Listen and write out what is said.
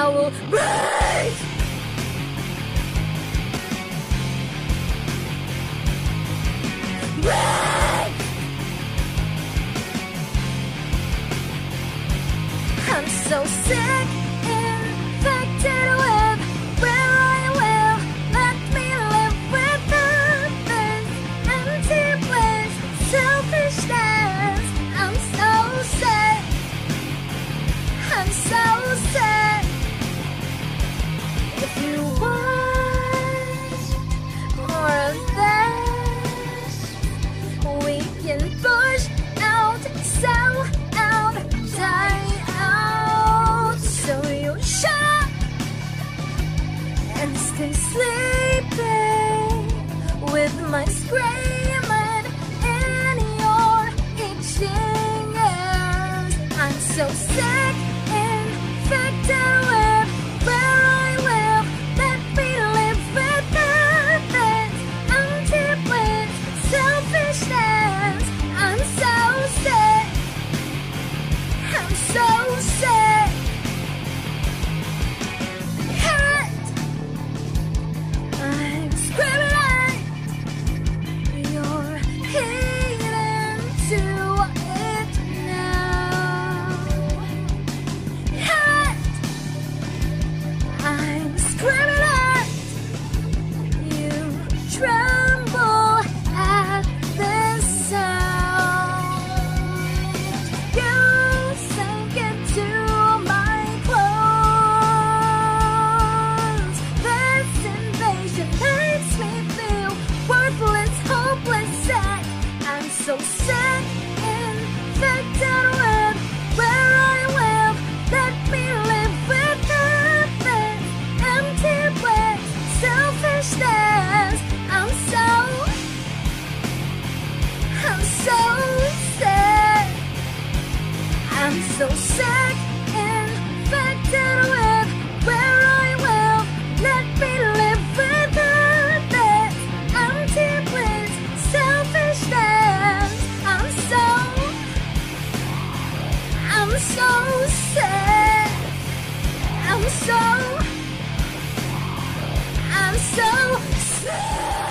I will break. Break. I'm so sick. You want more of this, we can push out, sell out, die out. So you shut and stay sleeping with my screaming So sick, infected with where I live. Let me live without this empty bliss, selfishness. I'm so, I'm so sick. I'm so sick, so sick. I'm so, I'm so sick.